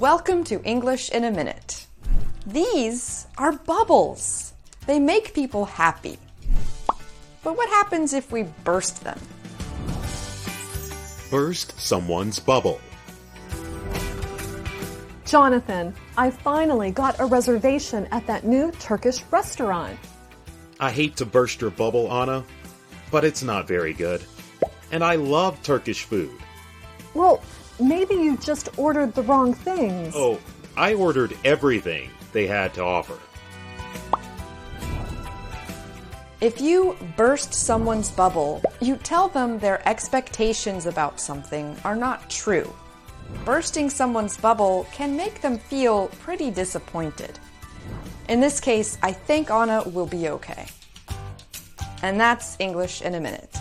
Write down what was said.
Welcome to English in a Minute. These are bubbles. They make people happy. But what happens if we burst them? Burst someone's bubble. Jonathan, I finally got a reservation at that new Turkish restaurant. I hate to burst your bubble, Anna, but it's not very good. And I love Turkish food. Well, maybe you just ordered the wrong things. Oh, I ordered everything they had to offer. If you burst someone's bubble, you tell them their expectations about something are not true. Bursting someone's bubble can make them feel pretty disappointed. In this case, I think Anna will be okay. And that's English in a minute.